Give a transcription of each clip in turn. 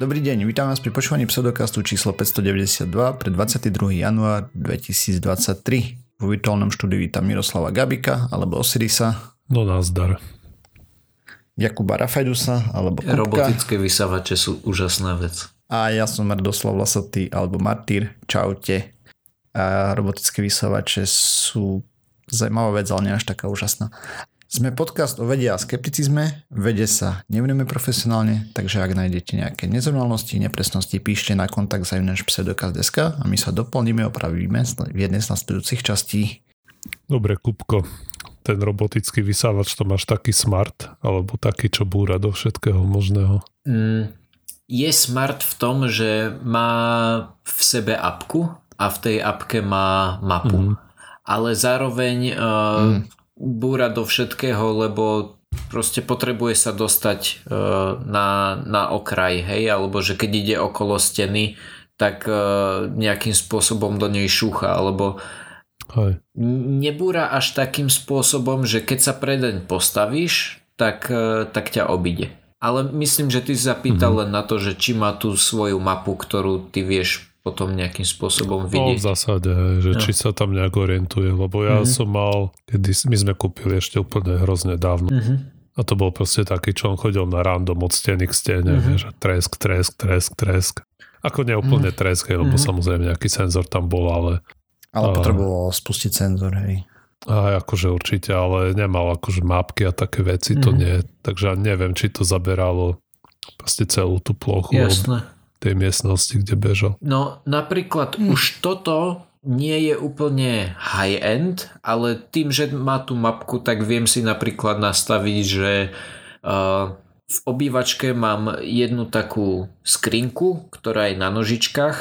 Dobrý deň, vítam vás pri počúvaní pseudokastu číslo 592 pre 22. január 2023. Vo virtuálnom štúdiu vítam Miroslava Gabika alebo Osirisa. No nazdar. Jakuba Rafajdusa alebo Kupka. Robotické vysavače sú úžasná vec. A ja som Radoslav Lasatý alebo Martýr. Čaute. A robotické vysavače sú zaujímavá vec, ale nie až taká úžasná. Sme podcast o vede a skepticizme, vede sa nevenujeme profesionálne, takže ak nájdete nejaké nezrovnalosti, nepresnosti, píšte na kontakt zavinač pseudokaz.sk a my sa doplníme, opravíme v jednej z nasledujúcich častí. Dobre, Kupko, ten robotický vysávač to máš taký smart, alebo taký, čo búra do všetkého možného? Mm, je smart v tom, že má v sebe apku a v tej apke má mapu. Mm. Ale zároveň uh, mm búra do všetkého, lebo proste potrebuje sa dostať uh, na, na okraj, hej, alebo že keď ide okolo steny, tak uh, nejakým spôsobom do nej šúcha, alebo Hej. nebúra až takým spôsobom, že keď sa predeň postavíš, tak, uh, tak ťa obide. Ale myslím, že ty sa pýtal mm-hmm. len na to, že či má tú svoju mapu, ktorú ty vieš potom nejakým spôsobom vidieť. No v zásade, že no. či sa tam nejak orientuje, lebo ja mm-hmm. som mal, kedy my sme kúpili ešte úplne hrozne dávno. Mm-hmm. A to bol proste taký, čo on chodil na random od steny k stene, mm-hmm. že tresk, tresk, tresk, tresk. Ako neúplne mm-hmm. tresk, hej, lebo mm-hmm. samozrejme nejaký senzor tam bol, ale... Ale potreboval spustiť senzor, hej. A akože určite, ale nemal akože mapky a také veci, mm-hmm. to nie. Takže neviem, či to zaberalo proste celú tú plochu. Jasné tej miestnosti, kde bežal. No napríklad hmm. už toto nie je úplne high-end, ale tým, že má tú mapku, tak viem si napríklad nastaviť, že uh, v obývačke mám jednu takú skrinku, ktorá je na nožičkách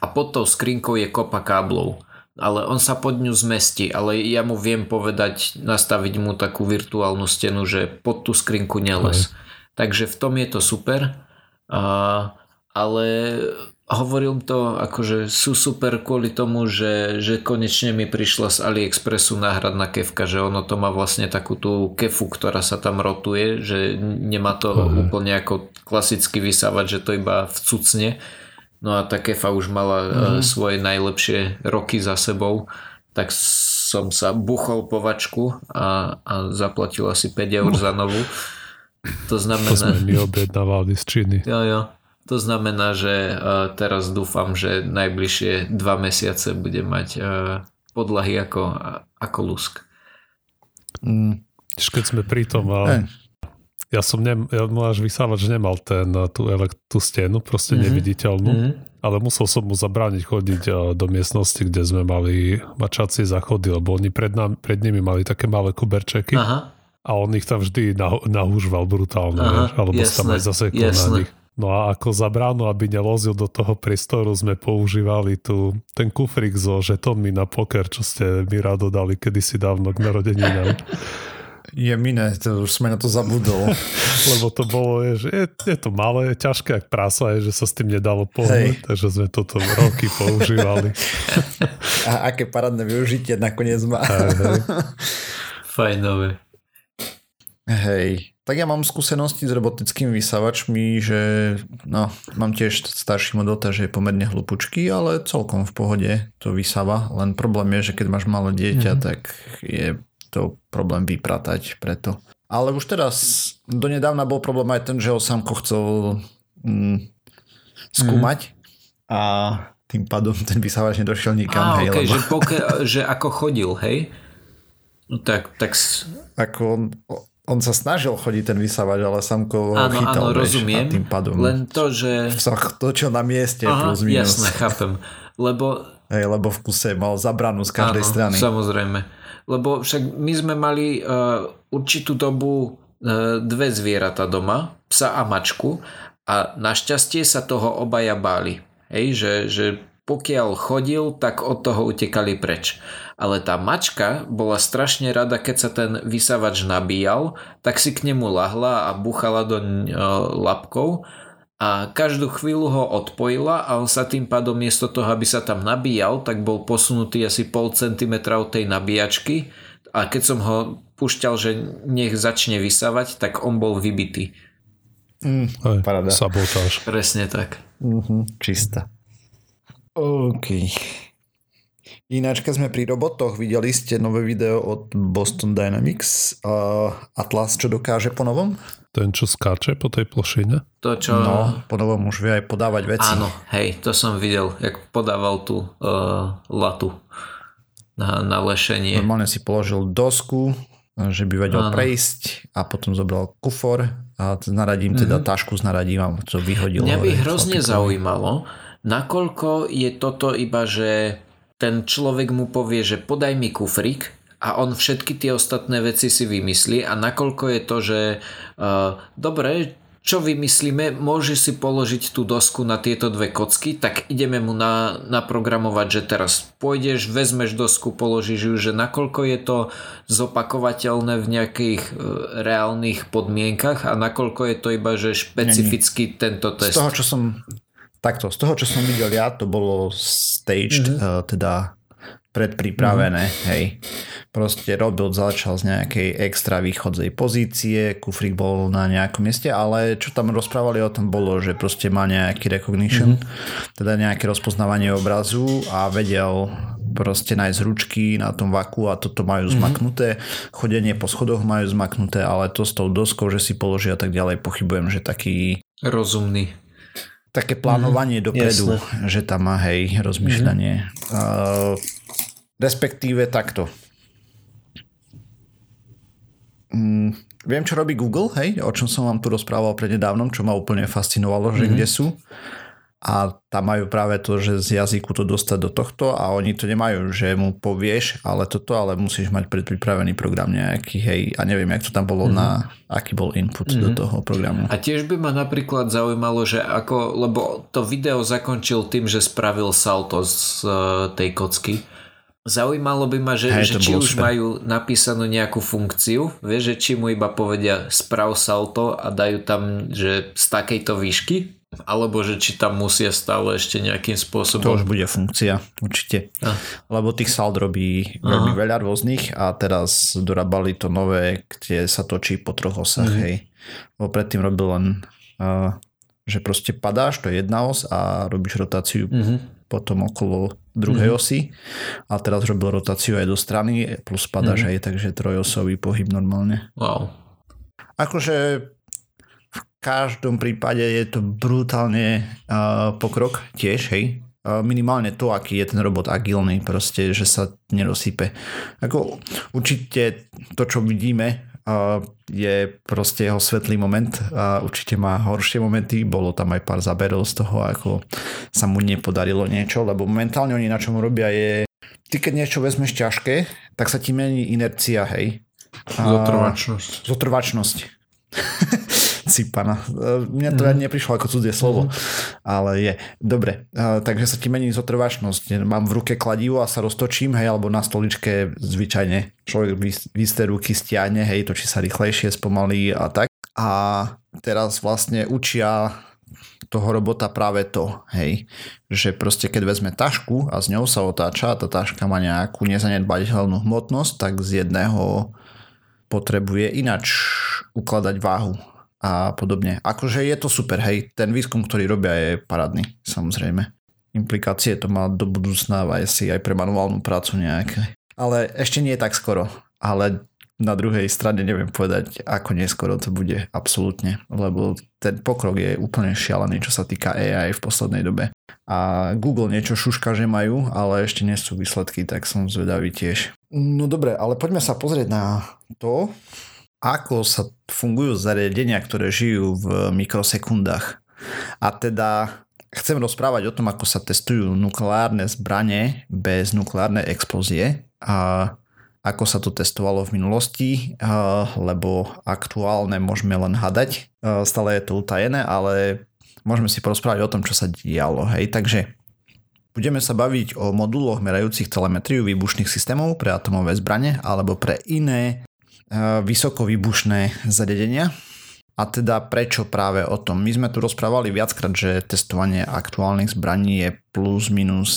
a pod tou skrinkou je kopa káblov ale on sa pod ňu zmestí, ale ja mu viem povedať, nastaviť mu takú virtuálnu stenu, že pod tú skrinku neles. Okay. Takže v tom je to super. Uh, ale hovorím to, akože sú super kvôli tomu, že, že konečne mi prišla z AliExpressu náhradná kefka, že ono to má vlastne takú tú kefu, ktorá sa tam rotuje, že nemá to uh-huh. úplne ako klasický vysávať, že to iba vcucne. No a tá kefa už mala uh-huh. svoje najlepšie roky za sebou, tak som sa buchol povačku a, a zaplatil asi 5 eur za novú. To znamená... To sme mi objednávali z Číny. Jo, jo. To znamená, že teraz dúfam, že najbližšie dva mesiace bude mať podlahy ako, ako lusk. Mm. Keď sme pri tom, hey. ja som ne, ja môž vysávač nemal ten, tú, tú stenu, proste mm-hmm. neviditeľnú, mm-hmm. ale musel som mu zabrániť chodiť do miestnosti, kde sme mali mačacie záchody, lebo oni pred, nám, pred nimi mali také malé kuberčeky. Aha. A on ich tam vždy nahúžval brutálne, Aha, vieš, alebo jasné, sa tam aj zasekol na nich. No a ako za bránu, aby nelozil do toho priestoru, sme používali tu ten kufrik so žetónmi na poker, čo ste mi rado dali kedysi dávno k narodeninám. Je miné, to už sme na to zabudol. Lebo to bolo, je, že je, je to malé, ťažké jak prasa, je, že sa s tým nedalo pohnúť, takže sme toto roky používali. A aké parádne využitie nakoniec má. Fajnové. Hej, tak ja mám skúsenosti s robotickými vysávačmi, že no, mám tiež starší model, takže je pomerne hlupučký, ale celkom v pohode to vysáva. Len problém je, že keď máš malé dieťa, mm-hmm. tak je to problém vypratať preto. Ale už teraz, donedávna bol problém aj ten, že ho samko chcel mm, skúmať mm. a tým pádom ten vysávač nedošiel nikam. Á, hej, okay, lebo... že, poke, že ako chodil, hej? No tak, tak... Ako on sa snažil chodiť ten vysávač, ale samko áno, chytal, áno, rozumiem. a tým pádom len to, že... sa točil na mieste Aha, plus minus. Jasné, chápem. Lebo... Hej, lebo v kuse mal zabranu z každej áno, strany. samozrejme. Lebo však my sme mali uh, určitú dobu uh, dve zvieratá doma, psa a mačku a našťastie sa toho obaja báli. Hej, že, že pokiaľ chodil, tak od toho utekali preč. Ale tá mačka bola strašne rada, keď sa ten vysavač nabíjal, tak si k nemu lahla a buchala do e, lapkou a každú chvíľu ho odpojila a on sa tým pádom miesto toho, aby sa tam nabíjal, tak bol posunutý asi pol centimetra od tej nabíjačky a keď som ho pušťal, že nech začne vysávať, tak on bol vybitý. Mm, parada. Sabotáž. Presne tak. Uh-huh, čista. OK. Ináč, keď sme pri robotoch, videli ste nové video od Boston Dynamics uh, Atlas, čo dokáže po novom? Ten, čo skáče po tej plošine? To, čo... No, po novom už vie aj podávať veci. Áno, hej, to som videl, jak podával tú uh, latu na, na lešenie. Normálne si položil dosku, že by vedel Áno. prejsť a potom zobral kufor a naradím, teda mm-hmm. tašku s naradím a to vyhodil. Mňa by hrozne zaujímalo, nakoľko je toto iba, že ten človek mu povie, že podaj mi kufrík a on všetky tie ostatné veci si vymyslí a nakoľko je to, že uh, dobre, čo vymyslíme, môže si položiť tú dosku na tieto dve kocky, tak ideme mu na, naprogramovať, že teraz pôjdeš, vezmeš dosku, položíš ju, že nakoľko je to zopakovateľné v nejakých uh, reálnych podmienkach a nakoľko je to iba, že špecificky tento test. Z toho, čo som Takto, z toho, čo som videl ja, to bolo staged, mm-hmm. uh, teda predpripravené, mm-hmm. hej. Proste robil, začal z nejakej extra východzej pozície, kufrík bol na nejakom mieste, ale čo tam rozprávali o tom bolo, že proste má nejaký recognition, mm-hmm. teda nejaké rozpoznávanie obrazu a vedel proste nájsť ručky na tom vaku a toto majú mm-hmm. zmaknuté, chodenie po schodoch majú zmaknuté, ale to s tou doskou, že si položia tak ďalej, pochybujem, že taký rozumný také plánovanie mm, dopredu, jasne. že tam má hej rozmýšľanie. Mm. Uh, respektíve takto. Mm, viem, čo robí Google, hej, o čom som vám tu rozprával prednedávnom, čo ma úplne fascinovalo, že mm. kde sú a tam majú práve to, že z jazyku to dostať do tohto a oni to nemajú, že mu povieš, ale toto, ale musíš mať predpripravený program nejaký, hej, a neviem, jak to tam bolo mm-hmm. na, aký bol input mm-hmm. do mhm. toho programu. A tiež by ma napríklad zaujímalo, že ako, lebo to video zakončil tým, že spravil salto z uh, tej kocky, Zaujímalo by ma, že, Hej, že či už super. majú napísanú nejakú funkciu, vieš, že či mu iba povedia sprav salto a dajú tam, že z takejto výšky alebo že či tam musia stále ešte nejakým spôsobom... To už bude funkcia, určite. A. Lebo tých sald robí veľmi veľa rôznych a teraz dorábali to nové, kde sa točí po troch osách, mm-hmm. hej. Lebo predtým robil len, uh, že proste padáš, to je jedna os a robíš rotáciu mm-hmm. potom okolo druhej mm-hmm. osy a teraz robil rotáciu aj do strany plus padáš mm-hmm. aj, takže trojosový pohyb normálne. Wow. Akože každom prípade je to brutálne uh, pokrok tiež, hej. Uh, minimálne to, aký je ten robot agilný, proste, že sa nerozsype. Ako určite to, čo vidíme, uh, je proste jeho svetlý moment a určite má horšie momenty, bolo tam aj pár záberov z toho, ako sa mu nepodarilo niečo, lebo momentálne oni na čom robia je, ty keď niečo vezmeš ťažké, tak sa ti mení inercia, hej. Zotrvačnosť. Zotrvačnosť. Cipana. Mne to mm. neprišlo ako cudzie slovo, mm. ale je. Dobre, takže sa ti mení zotrvačnosť. Mám v ruke kladivo a sa roztočím, hej, alebo na stoličke zvyčajne človek v isté ruky stiahne, hej, točí sa rýchlejšie, spomalí a tak. A teraz vlastne učia toho robota práve to, hej, že proste keď vezme tašku a z ňou sa otáča a tá taška má nejakú nezanedbateľnú hmotnosť, tak z jedného potrebuje inač ukladať váhu a podobne. Akože je to super, hej, ten výskum, ktorý robia je parádny, samozrejme. Implikácie to má do budúcna aj si aj pre manuálnu prácu nejaké. Ale ešte nie je tak skoro. Ale na druhej strane neviem povedať, ako neskoro to bude absolútne, lebo ten pokrok je úplne šialený, čo sa týka AI v poslednej dobe. A Google niečo šuška, že majú, ale ešte nie sú výsledky, tak som zvedavý tiež. No dobre, ale poďme sa pozrieť na to, ako sa fungujú zariadenia, ktoré žijú v mikrosekundách. A teda chcem rozprávať o tom, ako sa testujú nukleárne zbranie bez nukleárnej explózie a ako sa to testovalo v minulosti, lebo aktuálne môžeme len hadať. Stále je to utajené, ale môžeme si porozprávať o tom, čo sa dialo. Hej, takže Budeme sa baviť o moduloch merajúcich telemetriu výbušných systémov pre atomové zbranie alebo pre iné vysokovýbušné zariadenia. A teda prečo práve o tom? My sme tu rozprávali viackrát, že testovanie aktuálnych zbraní je plus minus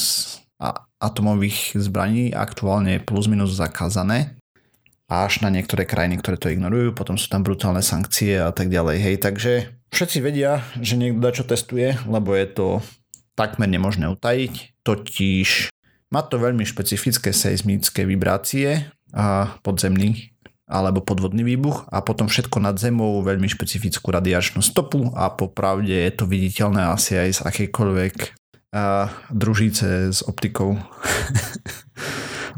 a atomových zbraní aktuálne je plus minus zakázané až na niektoré krajiny, ktoré to ignorujú, potom sú tam brutálne sankcie a tak ďalej. Hej, takže Všetci vedia, že niekto čo testuje, lebo je to takmer nemožné utajiť, totiž má to veľmi špecifické seismické vibrácie a podzemný alebo podvodný výbuch a potom všetko nad zemou veľmi špecifickú radiačnú stopu a popravde je to viditeľné asi aj z akejkoľvek a, družice s optikou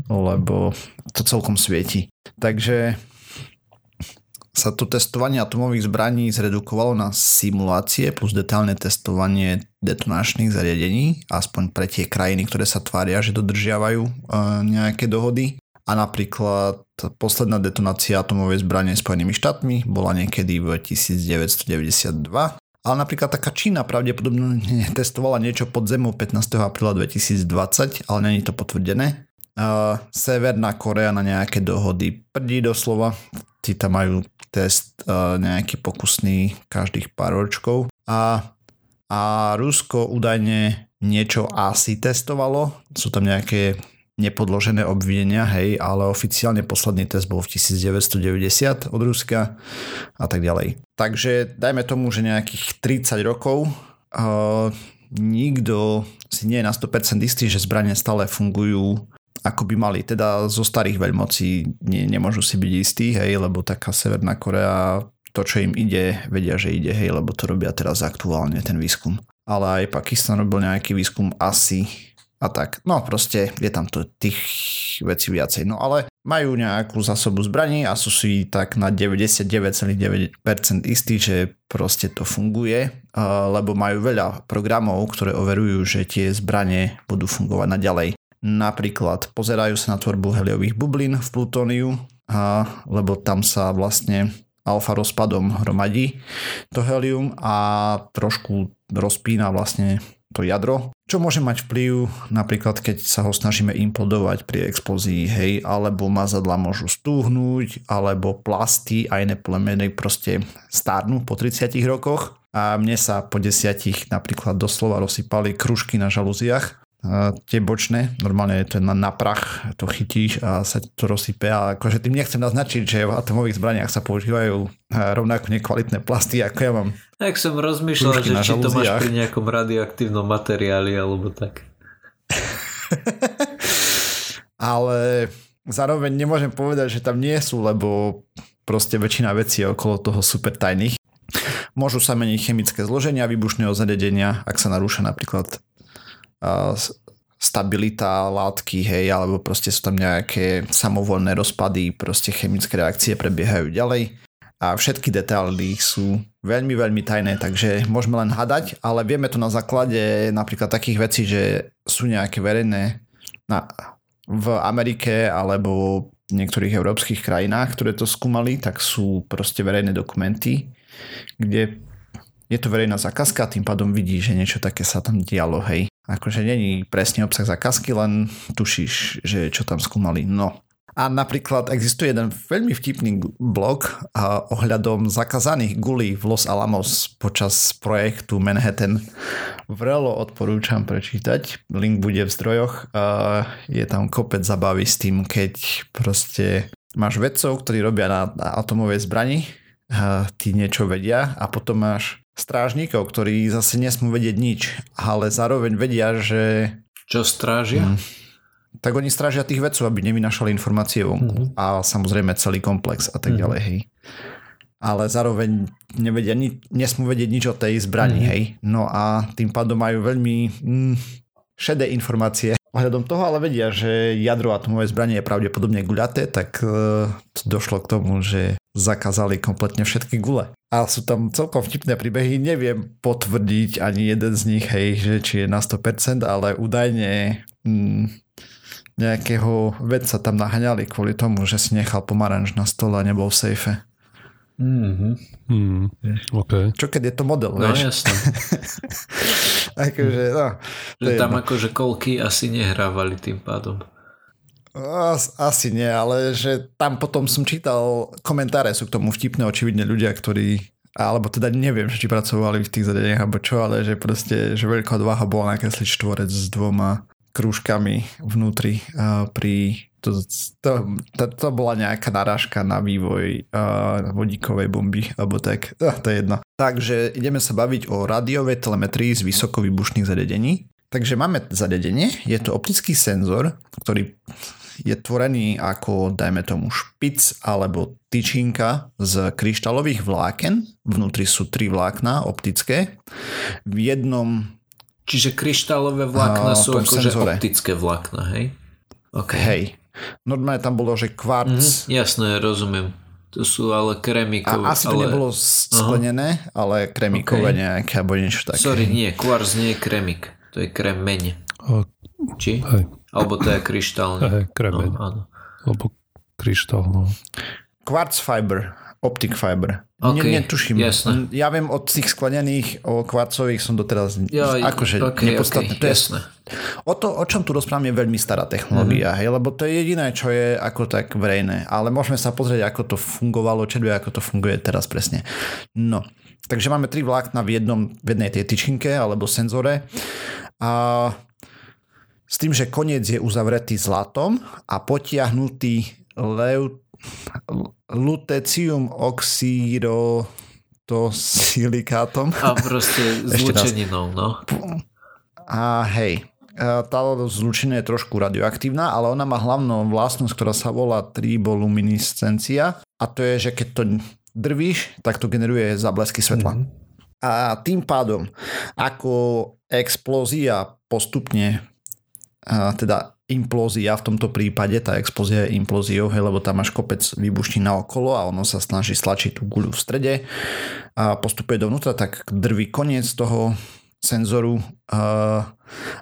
lebo to celkom svieti. Takže sa to testovanie atomových zbraní zredukovalo na simulácie plus detálne testovanie detonáčnych zariadení, aspoň pre tie krajiny, ktoré sa tvária, že dodržiavajú nejaké dohody. A napríklad posledná detonácia atomovej zbrane Spojenými štátmi bola niekedy v 1992. Ale napríklad taká Čína pravdepodobne testovala niečo pod zemou 15. apríla 2020, ale není to potvrdené. Uh, Severná Korea na nejaké dohody prdí doslova. Tí tam majú test uh, nejaký pokusný každých pár ročkov. A, a Rusko údajne niečo asi testovalo. Sú tam nejaké nepodložené obvinenia, hej, ale oficiálne posledný test bol v 1990 od Ruska a tak ďalej. Takže dajme tomu, že nejakých 30 rokov uh, nikto si nie je na 100% istý, že zbranie stále fungujú ako by mali. Teda zo starých veľmocí nie, nemôžu si byť istí, hej, lebo taká Severná Korea, to čo im ide, vedia, že ide, hej, lebo to robia teraz aktuálne ten výskum. Ale aj Pakistan robil nejaký výskum asi a tak. No proste je tam to tých vecí viacej. No ale majú nejakú zásobu zbraní a sú si tak na 99,9% istí, že proste to funguje, lebo majú veľa programov, ktoré overujú, že tie zbranie budú fungovať naďalej. Napríklad pozerajú sa na tvorbu heliových bublín v plutóniu, lebo tam sa vlastne alfa rozpadom hromadí to helium a trošku rozpína vlastne to jadro, čo môže mať vplyv napríklad keď sa ho snažíme implodovať pri explózii, hej, alebo mazadla môžu stúhnuť, alebo plasty a iné plemeny proste stárnu po 30 rokoch. A mne sa po desiatich napríklad doslova rozsypali kružky na žalúziach tie bočné, normálne je to na, na prach, to chytíš a sa to rozsype a akože tým nechcem naznačiť, že v atomových zbraniach sa používajú rovnako nekvalitné plasty, ako ja mám. Tak som rozmýšľal, že či to máš pri nejakom radioaktívnom materiáli alebo tak. Ale zároveň nemôžem povedať, že tam nie sú, lebo proste väčšina vecí je okolo toho super tajných. Môžu sa meniť chemické zloženia výbušného zariadenia, ak sa narúša napríklad stabilita látky, hej, alebo proste sú tam nejaké samovolné rozpady, proste chemické reakcie prebiehajú ďalej a všetky detaily sú veľmi, veľmi tajné, takže môžeme len hadať, ale vieme to na základe napríklad takých vecí, že sú nejaké verejné na, v Amerike alebo v niektorých európskych krajinách, ktoré to skúmali, tak sú proste verejné dokumenty, kde je to verejná zákazka, tým pádom vidí, že niečo také sa tam dialo, hej. Akože není presný obsah zákazky, len tušíš, že čo tam skúmali. No. A napríklad existuje jeden veľmi vtipný blog ohľadom zakázaných gulí v Los Alamos počas projektu Manhattan. Vrelo odporúčam prečítať, link bude v zdrojoch. Je tam kopec zabavy s tým, keď proste máš vedcov, ktorí robia na atomovej zbrani, tí niečo vedia a potom máš strážnikov, ktorí zase nesmú vedieť nič, ale zároveň vedia, že... Čo strážia? Mm, tak oni strážia tých vedcov, aby nevynašali informácie vonku. Mm. A samozrejme celý komplex a tak mm. ďalej, hej. Ale zároveň nevedia, ni- nesmú vedieť nič o tej zbrani, mm. hej. No a tým pádom majú veľmi mm, šedé informácie ohľadom toho, ale vedia, že jadro atomovej zbranie je pravdepodobne guľaté, tak uh, došlo k tomu, že zakázali kompletne všetky gule. A sú tam celkom vtipné príbehy, neviem potvrdiť ani jeden z nich, hej, že či je na 100%, ale údajne mm, nejakého vedca tam naháňali kvôli tomu, že si nechal pomaranč na stole a nebol v sejfe. Mm-hmm. Mm, okay. Čo keď je to model, no, vieš? jasne. akože, no, že tam jedno. akože kolky asi nehrávali tým pádom. As, asi nie, ale že tam potom som čítal komentáre, sú k tomu vtipné očividne ľudia, ktorí alebo teda neviem, či pracovali v tých zariadeniach alebo čo, ale že proste, že veľká odvaha bola nakresliť štvorec s dvoma krúžkami vnútri uh, pri to, to, to, to bola nejaká narážka na vývoj uh, vodíkovej bomby, alebo tak, uh, to je jedno. Takže ideme sa baviť o rádiovej telemetrii z vysokovýbušných zariadení. Takže máme zariadenie, je to optický senzor, ktorý je tvorený ako, dajme tomu, špic alebo tyčinka z kryštálových vláken. Vnútri sú tri vlákna optické. V jednom... Čiže kryštálové vlákna sú akože optické vlákna, hej? Okay. Hej. Normálne tam bolo, že kvarc... Mm-hmm, jasné, rozumiem. To sú ale kremikové. A asi to ale... nebolo sklenené, Aha. ale kremikové okay. nejaké, alebo niečo také. Sorry, nie, kvarc nie je kremik. To je kremeň. Či? Hej. Alebo to je kryštálne. Hej, kremeň. No, áno. Alebo kryštál, no. Quartz fiber, optic fiber. Okay, ne, netuším. Jasné. Ja viem od tých sklenených, o kvarcových som doteraz jo, akože okay, nepodstatné. Okay, to je, jasné. O, to, o čom tu rozprávam je veľmi stará technológia, mm-hmm. hej, lebo to je jediné, čo je ako tak verejné. Ale môžeme sa pozrieť, ako to fungovalo, čo ako to funguje teraz presne. No, takže máme tri vlákna v, jednom, v jednej tej tyčinke alebo senzore. A s tým, že koniec je uzavretý zlatom a potiahnutý leu, lutecium oxíro to silikátom. A proste zlučeninou, no. A hej, tá zlučenina je trošku radioaktívna, ale ona má hlavnú vlastnosť, ktorá sa volá triboluminiscencia a to je, že keď to drvíš, tak to generuje zablesky svetla. Mm-hmm. A tým pádom, ako explózia postupne teda implózia v tomto prípade, tá explózia je implóziou, hej, lebo tam máš kopec výbušní na okolo a ono sa snaží stlačiť tú guľu v strede a postupuje dovnútra, tak drví koniec toho senzoru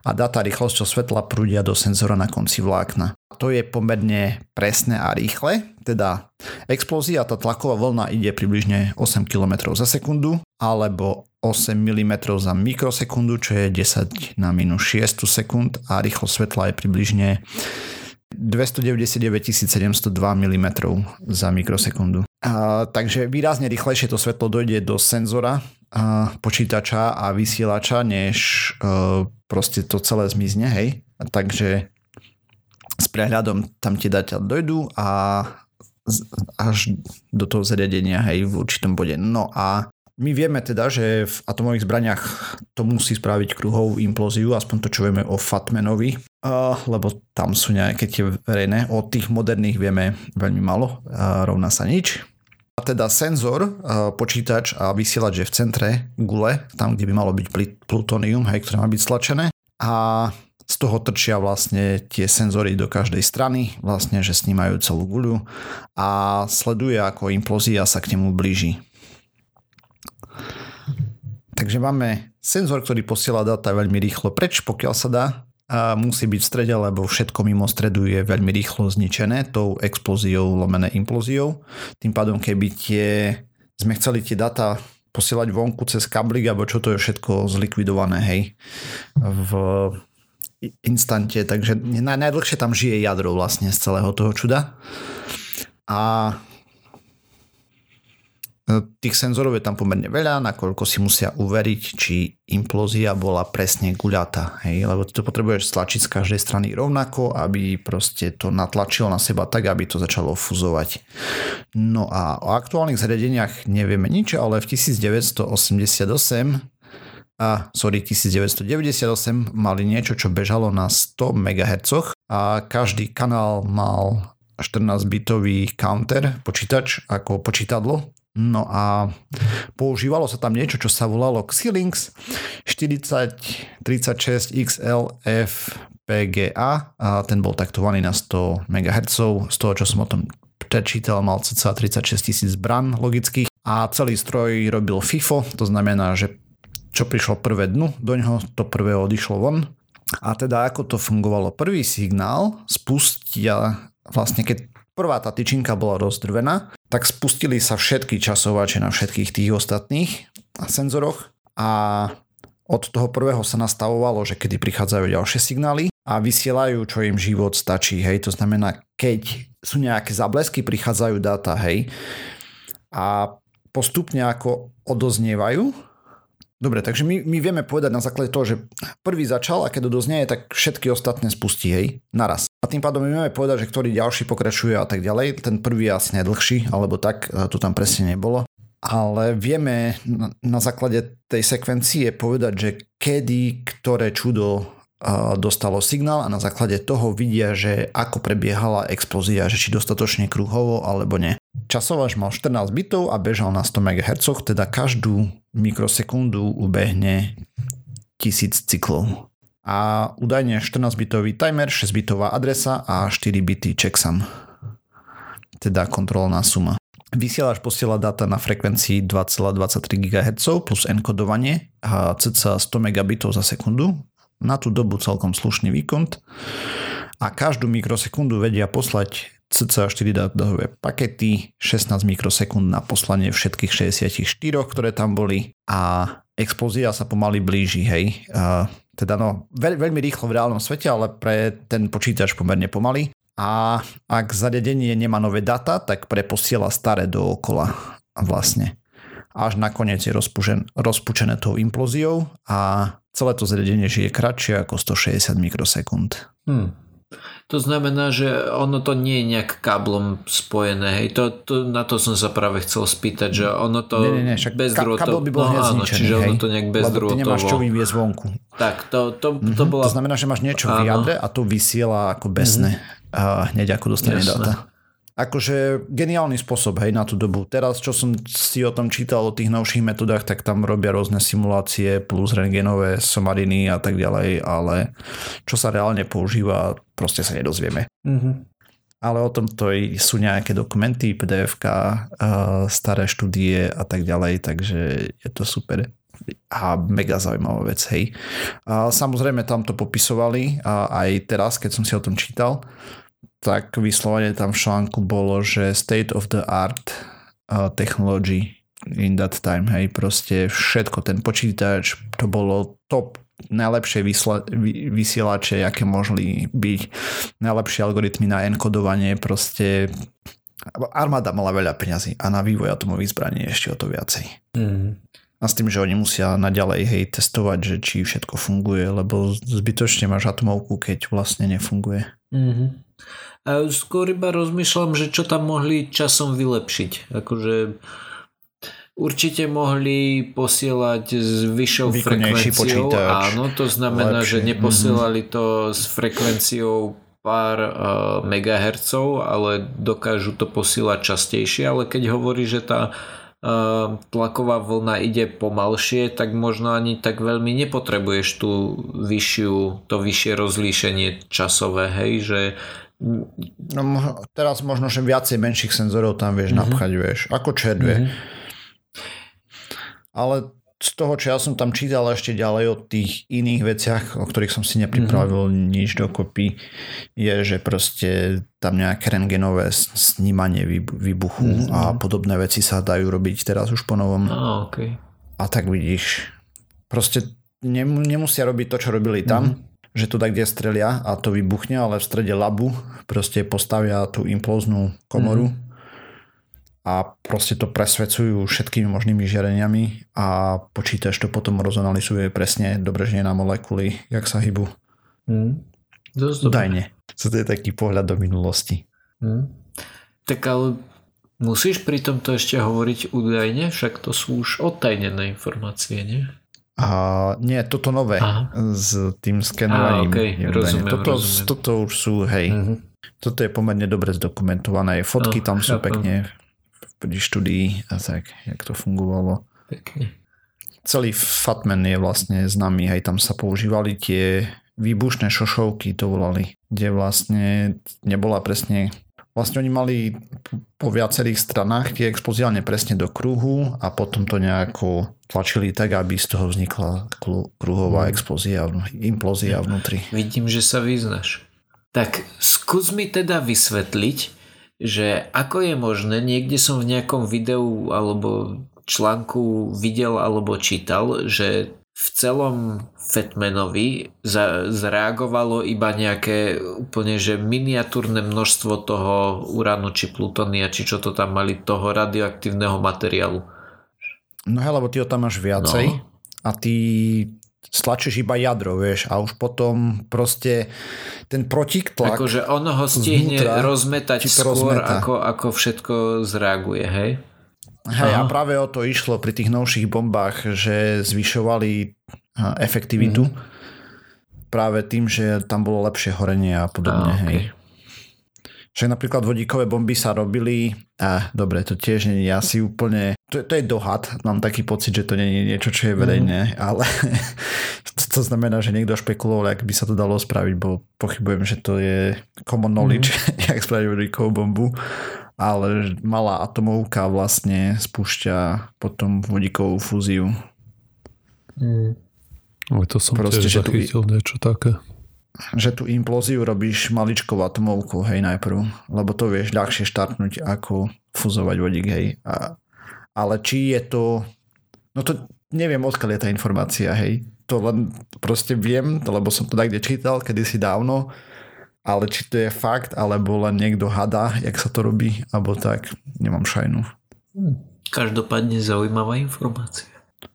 a data rýchlosťou svetla prúdia do senzora na konci vlákna. To je pomerne presné a rýchle, teda explózia, tá tlaková vlna ide približne 8 km za sekundu alebo 8 mm za mikrosekundu, čo je 10 na minus 6 sekúnd a rýchlosť svetla je približne 299 702 mm za mikrosekundu. A, takže výrazne rýchlejšie to svetlo dojde do senzora a, počítača a vysielača, než a, e, proste to celé zmizne, hej. A takže s prehľadom tam tie data dojdú a až do toho zariadenia, hej, v určitom bode. No a my vieme teda, že v atomových zbraniach to musí spraviť kruhovú implóziu, aspoň to, čo vieme o Fatmanovi, uh, lebo tam sú nejaké tie verejné. O tých moderných vieme veľmi malo, uh, rovná sa nič. A teda senzor, uh, počítač a vysielač je v centre gule, tam, kde by malo byť plutónium, hej, ktoré má byť stlačené. A z toho trčia vlastne tie senzory do každej strany, vlastne, že snímajú celú guľu a sleduje, ako implózia sa k nemu blíži. Takže máme senzor, ktorý posiela dáta veľmi rýchlo preč, pokiaľ sa dá. A musí byť v strede, lebo všetko mimo stredu je veľmi rýchlo zničené tou explóziou, lomené implóziou. Tým pádom, keby tie, sme chceli tie dáta posielať vonku cez kablik, alebo čo to je všetko zlikvidované, hej, v instante, takže najdlhšie tam žije jadro vlastne z celého toho čuda. A tých senzorov je tam pomerne veľa, nakoľko si musia uveriť, či implózia bola presne guľata. Hej? Lebo to potrebuješ stlačiť z každej strany rovnako, aby proste to natlačilo na seba tak, aby to začalo fuzovať. No a o aktuálnych zariadeniach nevieme nič, ale v 1988 a sorry, 1998 mali niečo, čo bežalo na 100 MHz a každý kanál mal 14-bitový counter, počítač ako počítadlo No a používalo sa tam niečo, čo sa volalo Xilinx 4036 XLF PGA a ten bol taktovaný na 100 MHz. Z toho, čo som o tom prečítal, mal cca 36 tisíc bran logických a celý stroj robil FIFO, to znamená, že čo prišlo prvé dnu do ňoho, to prvé odišlo von. A teda ako to fungovalo? Prvý signál spustia vlastne keď prvá tá tyčinka bola rozdrvená, tak spustili sa všetky časovače na všetkých tých ostatných senzoroch a od toho prvého sa nastavovalo, že kedy prichádzajú ďalšie signály a vysielajú, čo im život stačí. Hej, to znamená, keď sú nejaké zablesky, prichádzajú dáta, hej, a postupne ako odoznievajú, Dobre, takže my, my vieme povedať na základe toho, že prvý začal a keď doznie, tak všetky ostatné spustí, hej, naraz. A tým pádom my vieme povedať, že ktorý ďalší pokračuje a tak ďalej. Ten prvý je asi najdlhší, alebo tak, to tam presne nebolo. Ale vieme na, na základe tej sekvencie povedať, že kedy ktoré čudo dostalo signál a na základe toho vidia, že ako prebiehala explózia, že či dostatočne kruhovo alebo nie. Časovač mal 14 bitov a bežal na 100 MHz, teda každú mikrosekundu ubehne 1000 cyklov. A údajne 14-bitový timer, 6-bitová adresa a 4 bity checksum. Teda kontrolná suma. Vysielač posiela data na frekvencii 2,23 GHz plus enkodovanie a cca 100 megabitov za sekundu na tú dobu celkom slušný výkon a každú mikrosekundu vedia poslať cca 4 dátové pakety, 16 mikrosekúnd na poslanie všetkých 64, ktoré tam boli a explózia sa pomaly blíži, hej. A teda no, veľ, veľmi rýchlo v reálnom svete, ale pre ten počítač pomerne pomaly. A ak zariadenie nemá nové data, tak preposiela staré dookola vlastne. Až nakoniec je rozpučen, rozpučené tou implóziou a celé to zriadenie žije kratšie ako 160 mikrosekúnd. Hmm. To znamená, že ono to nie je nejak káblom spojené. Hej. To, to, na to som sa práve chcel spýtať, že ono to nie, nie, nie, však bezdrôtov... Kábel by bol no, áno, čiže hej, ono to nejak bezdrôtovo... Lebo ty nemáš čo vyviezť vonku. Tak, to, to, to mm-hmm. bola... To znamená, že máš niečo áno. v jadre a to vysiela ako besne. Mm-hmm. A hneď ako dostane Jasné. data akože geniálny spôsob, hej, na tú dobu. Teraz, čo som si o tom čítal, o tých novších metodách, tak tam robia rôzne simulácie plus rengenové somariny a tak ďalej, ale čo sa reálne používa, proste sa nedozvieme. Mm-hmm. Ale o tom to sú nejaké dokumenty, pdf staré štúdie a tak ďalej, takže je to super a mega zaujímavá vec, hej. A samozrejme tam to popisovali a aj teraz, keď som si o tom čítal, tak vyslovene tam v článku bolo, že state of the art uh, technology in that time, hej, proste všetko, ten počítač, to bolo top najlepšie vysla, vy, vysielače, aké mohli byť, najlepšie algoritmy na enkodovanie, proste armáda mala veľa peňazí a na vývoj atomových zbraní ešte o to viacej. Mm. A s tým, že oni musia naďalej hej, testovať, že či všetko funguje, lebo zbytočne máš atomovku, keď vlastne nefunguje. Mm-hmm. A skôr iba rozmýšľam, že čo tam mohli časom vylepšiť. Akože určite mohli posielať s vyššou frekvenciou. Počítač. Áno, to znamená, Lepšie. že neposielali to s frekvenciou pár uh, megahercov, ale dokážu to posielať častejšie, ale keď hovorí, že tá tlaková vlna ide pomalšie, tak možno ani tak veľmi nepotrebuješ tú vyššiu, to vyššie rozlíšenie časové, hej, že No, teraz možno, že viacej menších senzorov tam vieš mm-hmm. napchať, vieš, ako čerdve. Mm-hmm. Ale z toho, čo ja som tam čítal ešte ďalej o tých iných veciach, o ktorých som si nepripravil mm-hmm. nič dokopy, je, že proste tam nejaké rengenové snímanie výbuchu mm-hmm. a podobné veci sa dajú robiť teraz už po novom. Ah, okay. A tak vidíš, proste nemusia robiť to, čo robili tam, mm-hmm že tak kde strelia a to vybuchne, ale v strede labu proste postavia tú implóznú komoru mm-hmm. A proste to presvedcujú všetkými možnými žiareniami a počítač to potom rozanalizuje presne dobre, že na molekuly, jak sa hýbu. Mm. Dajne. Co to je taký pohľad do minulosti. Mm. Tak ale musíš pri tomto ešte hovoriť údajne, však to sú už odtajnené informácie, nie? A nie, toto nové Aha. s tým skenovaním. okay. rozumiem, toto, rozumiem. toto už sú, hej, uh-huh. toto je pomerne dobre zdokumentované. Fotky no, tam sú chápam. pekne pri štúdii a tak, jak to fungovalo. Pekne. Celý Fatman je vlastne známy, hej, tam sa používali tie výbušné šošovky, to volali, kde vlastne nebola presne Vlastne oni mali po viacerých stranách tie expoziálne presne do kruhu a potom to nejako tlačili tak, aby z toho vznikla kruhová mm. explózia, implózia vnútri. Vidím, že sa vyznaš. Tak skús mi teda vysvetliť, že ako je možné, niekde som v nejakom videu alebo článku videl alebo čítal, že v celom Fatmanovi za, zareagovalo iba nejaké úplne že miniatúrne množstvo toho uránu či plutonia, či čo to tam mali, toho radioaktívneho materiálu. No hej, lebo ty ho tam máš viacej. No. a ty stlačíš iba jadro, vieš, a už potom proste ten protiklak... Akože ono ho stihne rozmetať skôr, ako, ako všetko zreaguje, hej? Hej, Aha. a práve o to išlo pri tých novších bombách, že zvyšovali efektivitu mm-hmm. práve tým, že tam bolo lepšie horenie a podobne, a, okay. hej. Však napríklad vodíkové bomby sa robili, a dobre, to tiež nie je asi úplne, to, to je dohad, mám taký pocit, že to nie je niečo, čo je verejné, mm. ale to, to znamená, že niekto špekuloval, ak by sa to dalo spraviť, bo pochybujem, že to je common knowledge, mm. jak spraviť vodíkovú bombu, ale malá atomovka vlastne spúšťa potom vodíkovú fúziu. Mm. to som Proste, tiež zachytil tu... niečo také že tú implóziu robíš maličkou atomovkou, hej, najprv, lebo to vieš ľahšie štartnúť ako fuzovať vodík, hej. A, ale či je to, no to neviem, odkiaľ je tá informácia, hej. To len proste viem, lebo som to niekde čítal kedysi dávno, ale či to je fakt, alebo len niekto hada, jak sa to robí, alebo tak, nemám šajnu. Hm. Každopádne zaujímavá informácia.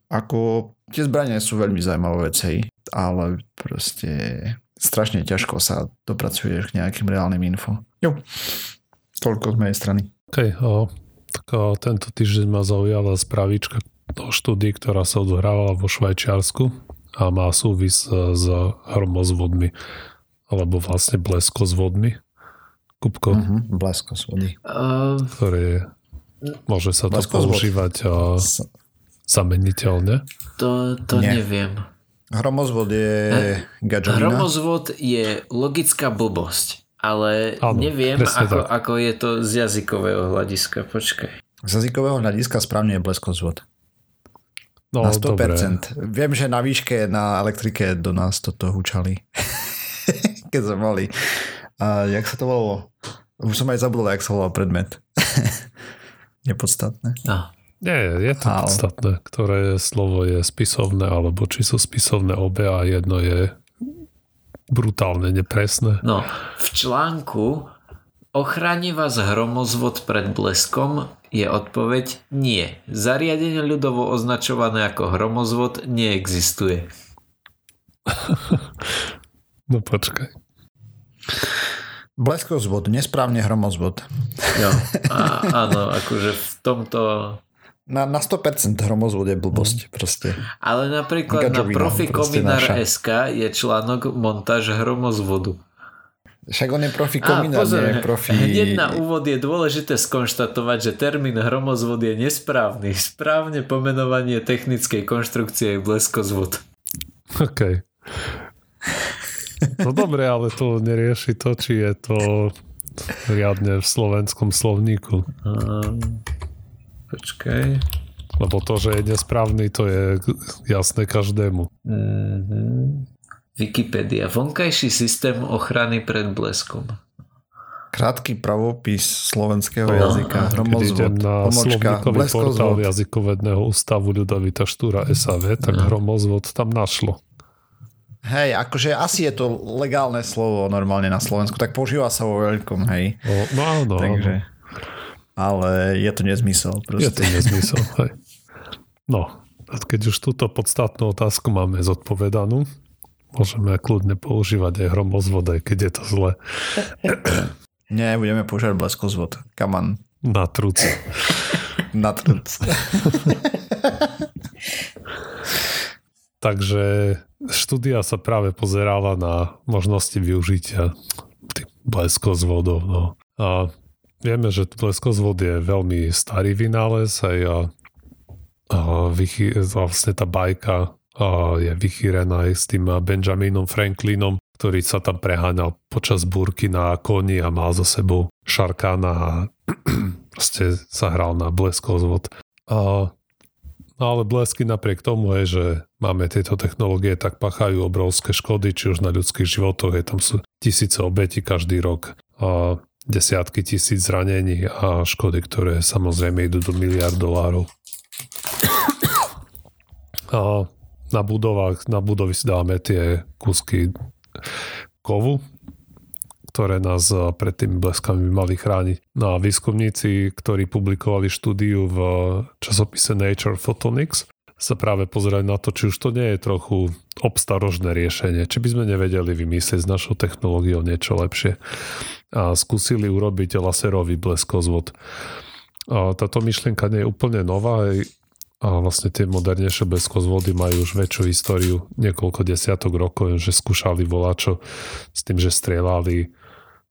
Ako tie zbrania sú veľmi zaujímavé veci, ale proste strašne ťažko sa dopracuješ k nejakým reálnym info. Jo, toľko z mojej strany. OK, o, tak o, tento týždeň ma zaujala spravička o štúdii, ktorá sa odohrávala vo Švajčiarsku a má súvis e, s hromozvodmi alebo vlastne blesko s vodmi. Kupko. Uh-huh, blesko s vody. Uh, ktoré môže sa to používať a zameniteľne. To, to neviem. Hromozvod je gadžovina. Hromozvod je logická blbosť, ale ano, neviem, ako, ako je to z jazykového hľadiska. Počkaj. Z jazykového hľadiska správne je bleskozvod. No, na 100%. Dobre. Viem, že na výške na elektrike do nás toto hučali. Keď sme mali. A jak sa to volalo? Už som aj zabudol, jak sa volal predmet. Nepodstatné. No. Nie, je to Ale... podstatné, ktoré slovo je spisovné, alebo či sú spisovné obe a jedno je brutálne nepresné. No, v článku Ochráni vás hromozvod pred bleskom je odpoveď nie. Zariadenie ľudovo označované ako hromozvod neexistuje. no počkaj. Bleskozvod, nesprávne hromozvod. Jo, a, áno, akože v tomto na, na 100% hromozvod je blbosť mm. proste. Ale napríklad Gadžovina, na profikominar.sk je článok montáž hromozvodu. Však on je profi kominár, nie profi... Hneď na úvod je dôležité skonštatovať, že termín hromozvod je nesprávny. Správne pomenovanie technickej konštrukcie je bleskozvod. OK. No dobre, ale to nerieši to, či je to riadne v slovenskom slovníku. Um... Počkaj. Lebo to, že je nesprávny, to je jasné každému. Mm-hmm. Wikipedia. Vonkajší systém ochrany pred bleskom. Krátky pravopis slovenského no, jazyka. Hromozvod, na slovníkový portál jazykovedného ústavu Ľudovita Štúra SAV, tak no. hromozvod tam našlo. Hej, akože asi je to legálne slovo normálne na Slovensku, tak používa sa vo veľkom, hej. No, no áno, Takže... áno ale je to nezmysel. Proste. Je to nezmysel, hej. No, keď už túto podstatnú otázku máme zodpovedanú, môžeme kľudne používať aj hromozvod, aj keď je to zle. Nie, budeme používať bleskozvod. Kaman. Na truc. Na truc. Takže štúdia sa práve pozerala na možnosti využitia bleskozvodov. No. A Vieme, že leskozvod je veľmi starý vynález aj a, a vychy, vlastne tá bajka a je vychýrená aj s tým Benjaminom Franklinom, ktorý sa tam preháňal počas búrky na koni a mal za sebou šarkána a proste sa hral na bleskozvod. A, no ale blesky napriek tomu je, že máme tieto technológie, tak pachajú obrovské škody, či už na ľudských životoch, je tam sú tisíce obetí každý rok. A desiatky tisíc zranení a škody, ktoré samozrejme idú do miliard dolárov. A na budovách, na budovy si dáme tie kúsky kovu, ktoré nás pred tými bleskami mali chrániť. No a výskumníci, ktorí publikovali štúdiu v časopise Nature Photonics, sa práve pozerať na to, či už to nie je trochu obstarožné riešenie, či by sme nevedeli vymyslieť s našou technológiou niečo lepšie. A skúsili urobiť laserový bleskozvod. A táto myšlienka nie je úplne nová, a vlastne tie modernejšie bleskozvody majú už väčšiu históriu, niekoľko desiatok rokov, že skúšali voláčo s tým, že strieľali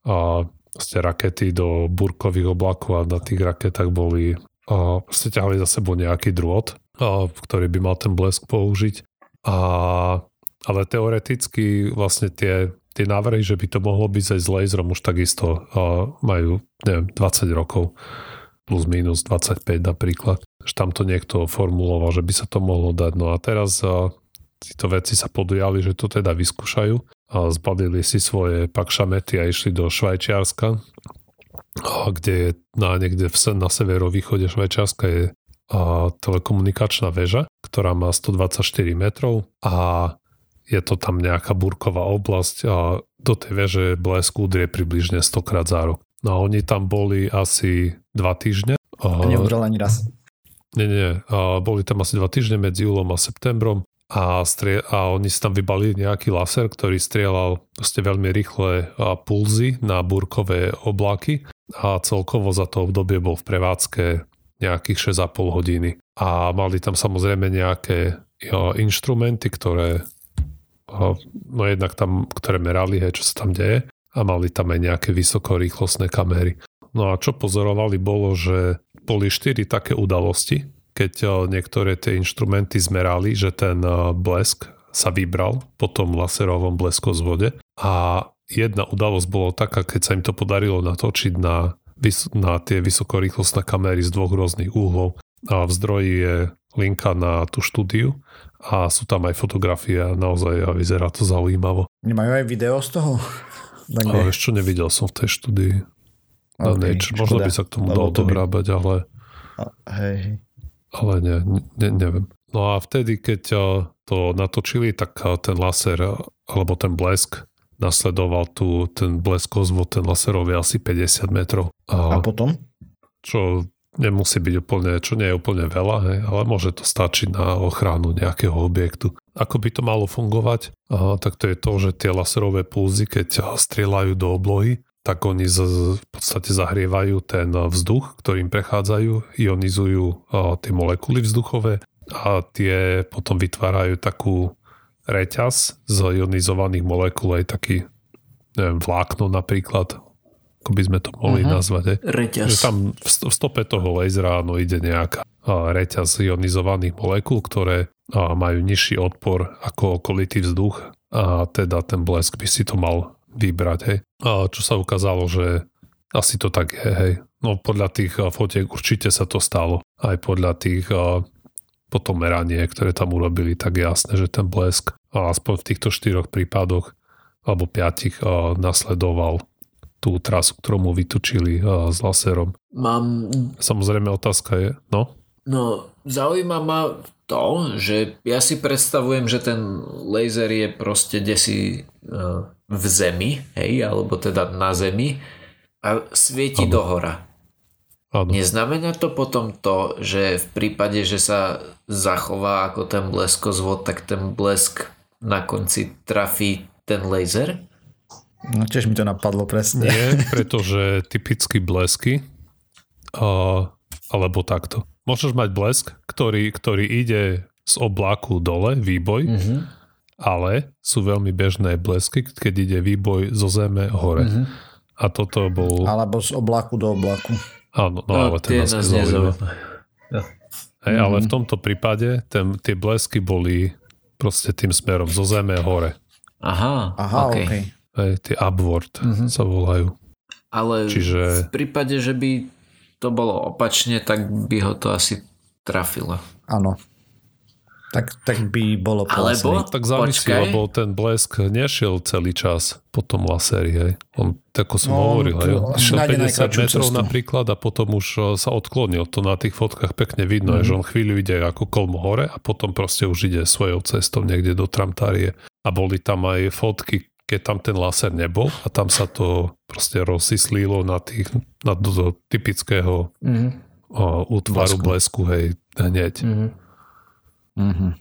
a vlastne rakety do burkových oblakov a na tých raketách boli a vlastne ťahali za sebou nejaký drôt ktorý by mal ten blesk použiť. A, ale teoreticky vlastne tie, tie návrhy, že by to mohlo byť aj s laserom už takisto a majú neviem, 20 rokov plus minus 25 napríklad. Že tam to niekto formuloval, že by sa to mohlo dať. No a teraz a, títo veci sa podujali, že to teda vyskúšajú a zbalili si svoje pakšamety a išli do Švajčiarska, kde je na, niekde v, na severovýchode Švajčiarska je a telekomunikačná väža, ktorá má 124 metrov a je to tam nejaká burková oblasť a do tej veže blesk udrie približne 100 krát za rok. No a oni tam boli asi 2 týždne. A neudrel ani raz. Nie, nie, a boli tam asi 2 týždne medzi júlom a septembrom a, strie- a oni si tam vybalili nejaký laser, ktorý strieľal proste veľmi rýchle pulzy na burkové oblaky a celkovo za to obdobie bol v prevádzke nejakých 6,5 hodiny. A mali tam samozrejme nejaké jo, inštrumenty, ktoré no jednak tam, ktoré merali, hej, čo sa tam deje a mali tam aj nejaké vysokorýchlostné kamery. No a čo pozorovali bolo, že boli štyri také udalosti, keď niektoré tie inštrumenty zmerali, že ten blesk sa vybral po tom laserovom bleskozvode a jedna udalosť bolo taká, keď sa im to podarilo natočiť na na tie vysokorýchlostné kamery z dvoch rôznych úhlov. A v zdroji je linka na tú štúdiu a sú tam aj fotografie a naozaj a vyzerá to zaujímavo. Nemajú aj video z toho? Ale ešte nevidel som v tej štúdii. Na okay, Nature. Možno by sa k tomu dalo dobrábať, ale... A, hej, hej. Ale nie, ne, neviem. No a vtedy, keď to natočili, tak ten laser alebo ten blesk nasledoval tu ten bleskozvod, ten laserový asi 50 metrov. A, a potom? Čo nemusí byť úplne, čo nie je úplne veľa, ale môže to stačiť na ochranu nejakého objektu. Ako by to malo fungovať? A, tak to je to, že tie laserové pulzy, keď strieľajú do oblohy, tak oni z, v podstate zahrievajú ten vzduch, ktorým prechádzajú, ionizujú tie molekuly vzduchové a tie potom vytvárajú takú reťaz z ionizovaných molekúl, aj taký neviem, vlákno napríklad, ako by sme to mohli uh-huh. nazvať. Je. Reťaz. Že tam v stope toho laserá no, ide nejaká reťaz ionizovaných molekúl, ktoré majú nižší odpor ako okolitý vzduch a teda ten blesk by si to mal vybrať. Hej. A čo sa ukázalo, že asi to tak je. Hej. No podľa tých fotiek určite sa to stalo. Aj podľa tých potom meranie, ktoré tam urobili, tak jasné, že ten blesk aspoň v týchto štyroch prípadoch alebo piatich nasledoval tú trasu, ktorú mu vytučili s laserom. Mám... Samozrejme otázka je, no? No, zaujíma ma to, že ja si predstavujem, že ten laser je proste desi uh, v zemi, hej, alebo teda na zemi a svieti ano. do hora. Ano. Neznamená to potom to, že v prípade, že sa zachová ako ten bleskozvod, tak ten blesk na konci trafí ten laser? No tiež mi to napadlo presne. Nie, pretože typicky blesky uh, alebo takto. Môžeš mať blesk, ktorý, ktorý ide z oblaku dole, výboj, mm-hmm. ale sú veľmi bežné blesky, keď ide výboj zo zeme hore. Mm-hmm. A toto bol... Alebo z oblaku do oblaku. Áno, no, no ale ten nás Hej, ale v mhm. tomto prípade ten, tie blesky boli proste tým smerom zo zeme hore. Aha, Aha okay. okay. Hej, tie upward mm-hmm. sa volajú. Ale Čiže... v prípade, že by to bolo opačne, tak by ho to asi trafilo. Áno tak, tak by bolo Alebo, Tak závisí, lebo ten blesk nešiel celý čas po tom laseri, hej. On, ako som no, hovoril, hej, on šiel 50 metrov cestu. napríklad a potom už e, sa odklonil. To na tých fotkách pekne vidno, mm-hmm. že on chvíľu ide ako kolmo hore a potom proste už ide svojou cestou niekde do Tramtárie. A boli tam aj fotky, keď tam ten laser nebol a tam sa to proste rozsyslilo na tých, na do, do typického mm-hmm. útvaru blesku, blesku, hej, hneď. Mm-hmm. Mm-hmm.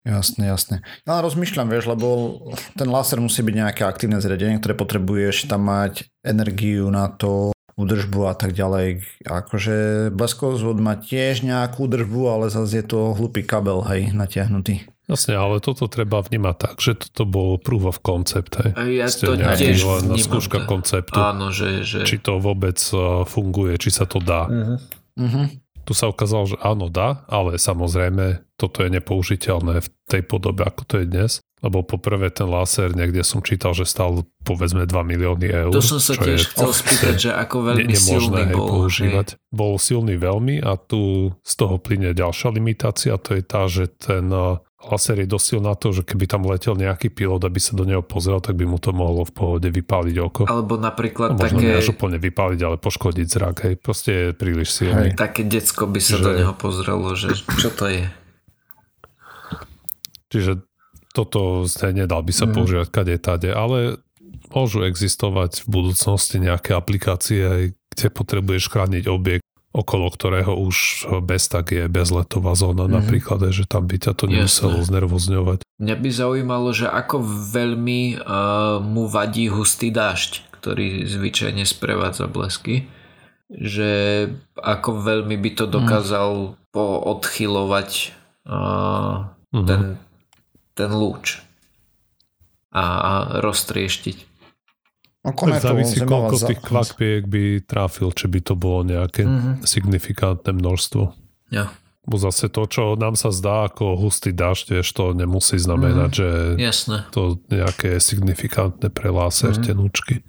Jasné, jasné. Ja rozmýšľam, vieš, lebo ten laser musí byť nejaké aktívne zriadenie, ktoré potrebuješ tam mať energiu na to, údržbu a tak ďalej. Akože bleskozvod má tiež nejakú údržbu, ale zase je to hlupý kabel, hej, natiahnutý. Jasne, ale toto treba vnímať tak, že toto bol proof of concept. Hej. Ja Ste to tiež len skúška konceptu. Áno, že, že... Či to vôbec e, funguje, či sa to dá. Uh-huh. Uh-huh. Tu sa ukázalo, že áno, dá, ale samozrejme toto je nepoužiteľné v tej podobe, ako to je dnes. Lebo poprvé ten láser, niekde som čítal, že stal povedzme 2 milióny eur. To som sa tiež chcel spýtať, že ako veľmi ne, silný bol. používať. Hej. Bol silný veľmi a tu z toho plyne ďalšia limitácia, to je tá, že ten e, laser je dosil na to, že keby tam letel nejaký pilot, aby sa do neho pozrel, tak by mu to mohlo v pohode vypáliť oko. Alebo napríklad no, možno také... Možno úplne vypáliť, ale poškodiť zrak, hej. Proste je príliš silný. Hej. Také decko by sa že... do neho pozrelo, že čo to je. Čiže toto nedal by sa mm. používať kade tade, ale môžu existovať v budúcnosti nejaké aplikácie, kde potrebuješ chrániť objekt okolo ktorého už bez tak je bezletová zóna mm-hmm. napríklad, že tam by ťa to nemuselo Jasne. znervozňovať. Mňa by zaujímalo, že ako veľmi uh, mu vadí hustý dážď, ktorý zvyčajne sprevádza blesky, že ako veľmi by to dokázal mm. poodchylovať uh, mm-hmm. ten, ten lúč a, a roztrieštiť. No, tak závisí, koľko za... tých kvakpiek by trafil, či by to bolo nejaké mm-hmm. signifikantné množstvo. Ja. Bo zase to, čo nám sa zdá ako hustý dažď, vieš, to nemusí znamenať, mm, že jasné. to nejaké signifikantné pre láser mm. tenúčky.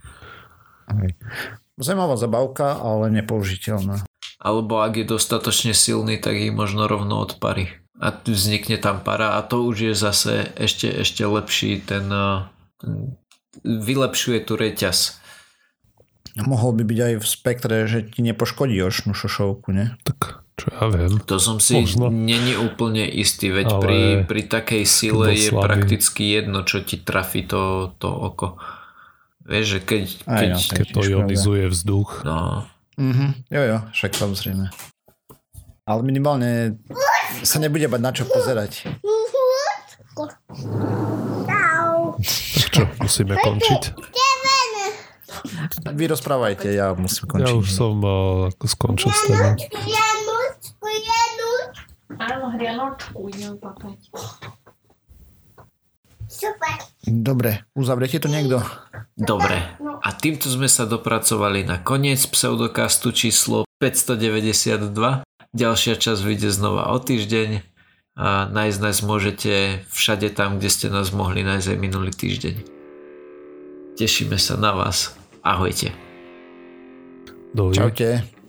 Zemová zabavka, ale nepoužiteľná. Alebo ak je dostatočne silný, tak ich možno rovno odparí. A vznikne tam para a to už je zase ešte, ešte lepší ten, ten vylepšuje tu reťaz. Mohol by byť aj v spektre, že ti nepoškodí ošnú šošovku, ne? Tak čo ja viem. To som si Možno. není úplne istý, veď Ale pri, pri takej sile je slabý. prakticky jedno, čo ti trafi to, to oko. Vieš, že keď... Keď, no, keď to ionizuje vzduch. No. Mm-hmm. Jo, jo, však samozrejme. Ale minimálne sa nebude mať na čo pozerať. Čo, musíme končiť? Vy rozprávajte, ja musím končiť. Ja už som uh, skončil s tým. Áno, hrianočku idem papať. Super. Dobre, uzavriete to niekto? Dobre. A týmto sme sa dopracovali na koniec pseudokastu číslo 592. Ďalšia časť vyjde znova o týždeň a nájsť nás môžete všade tam, kde ste nás mohli nájsť aj minulý týždeň. Tešíme sa na vás. Ahojte. Dovi. Čaute.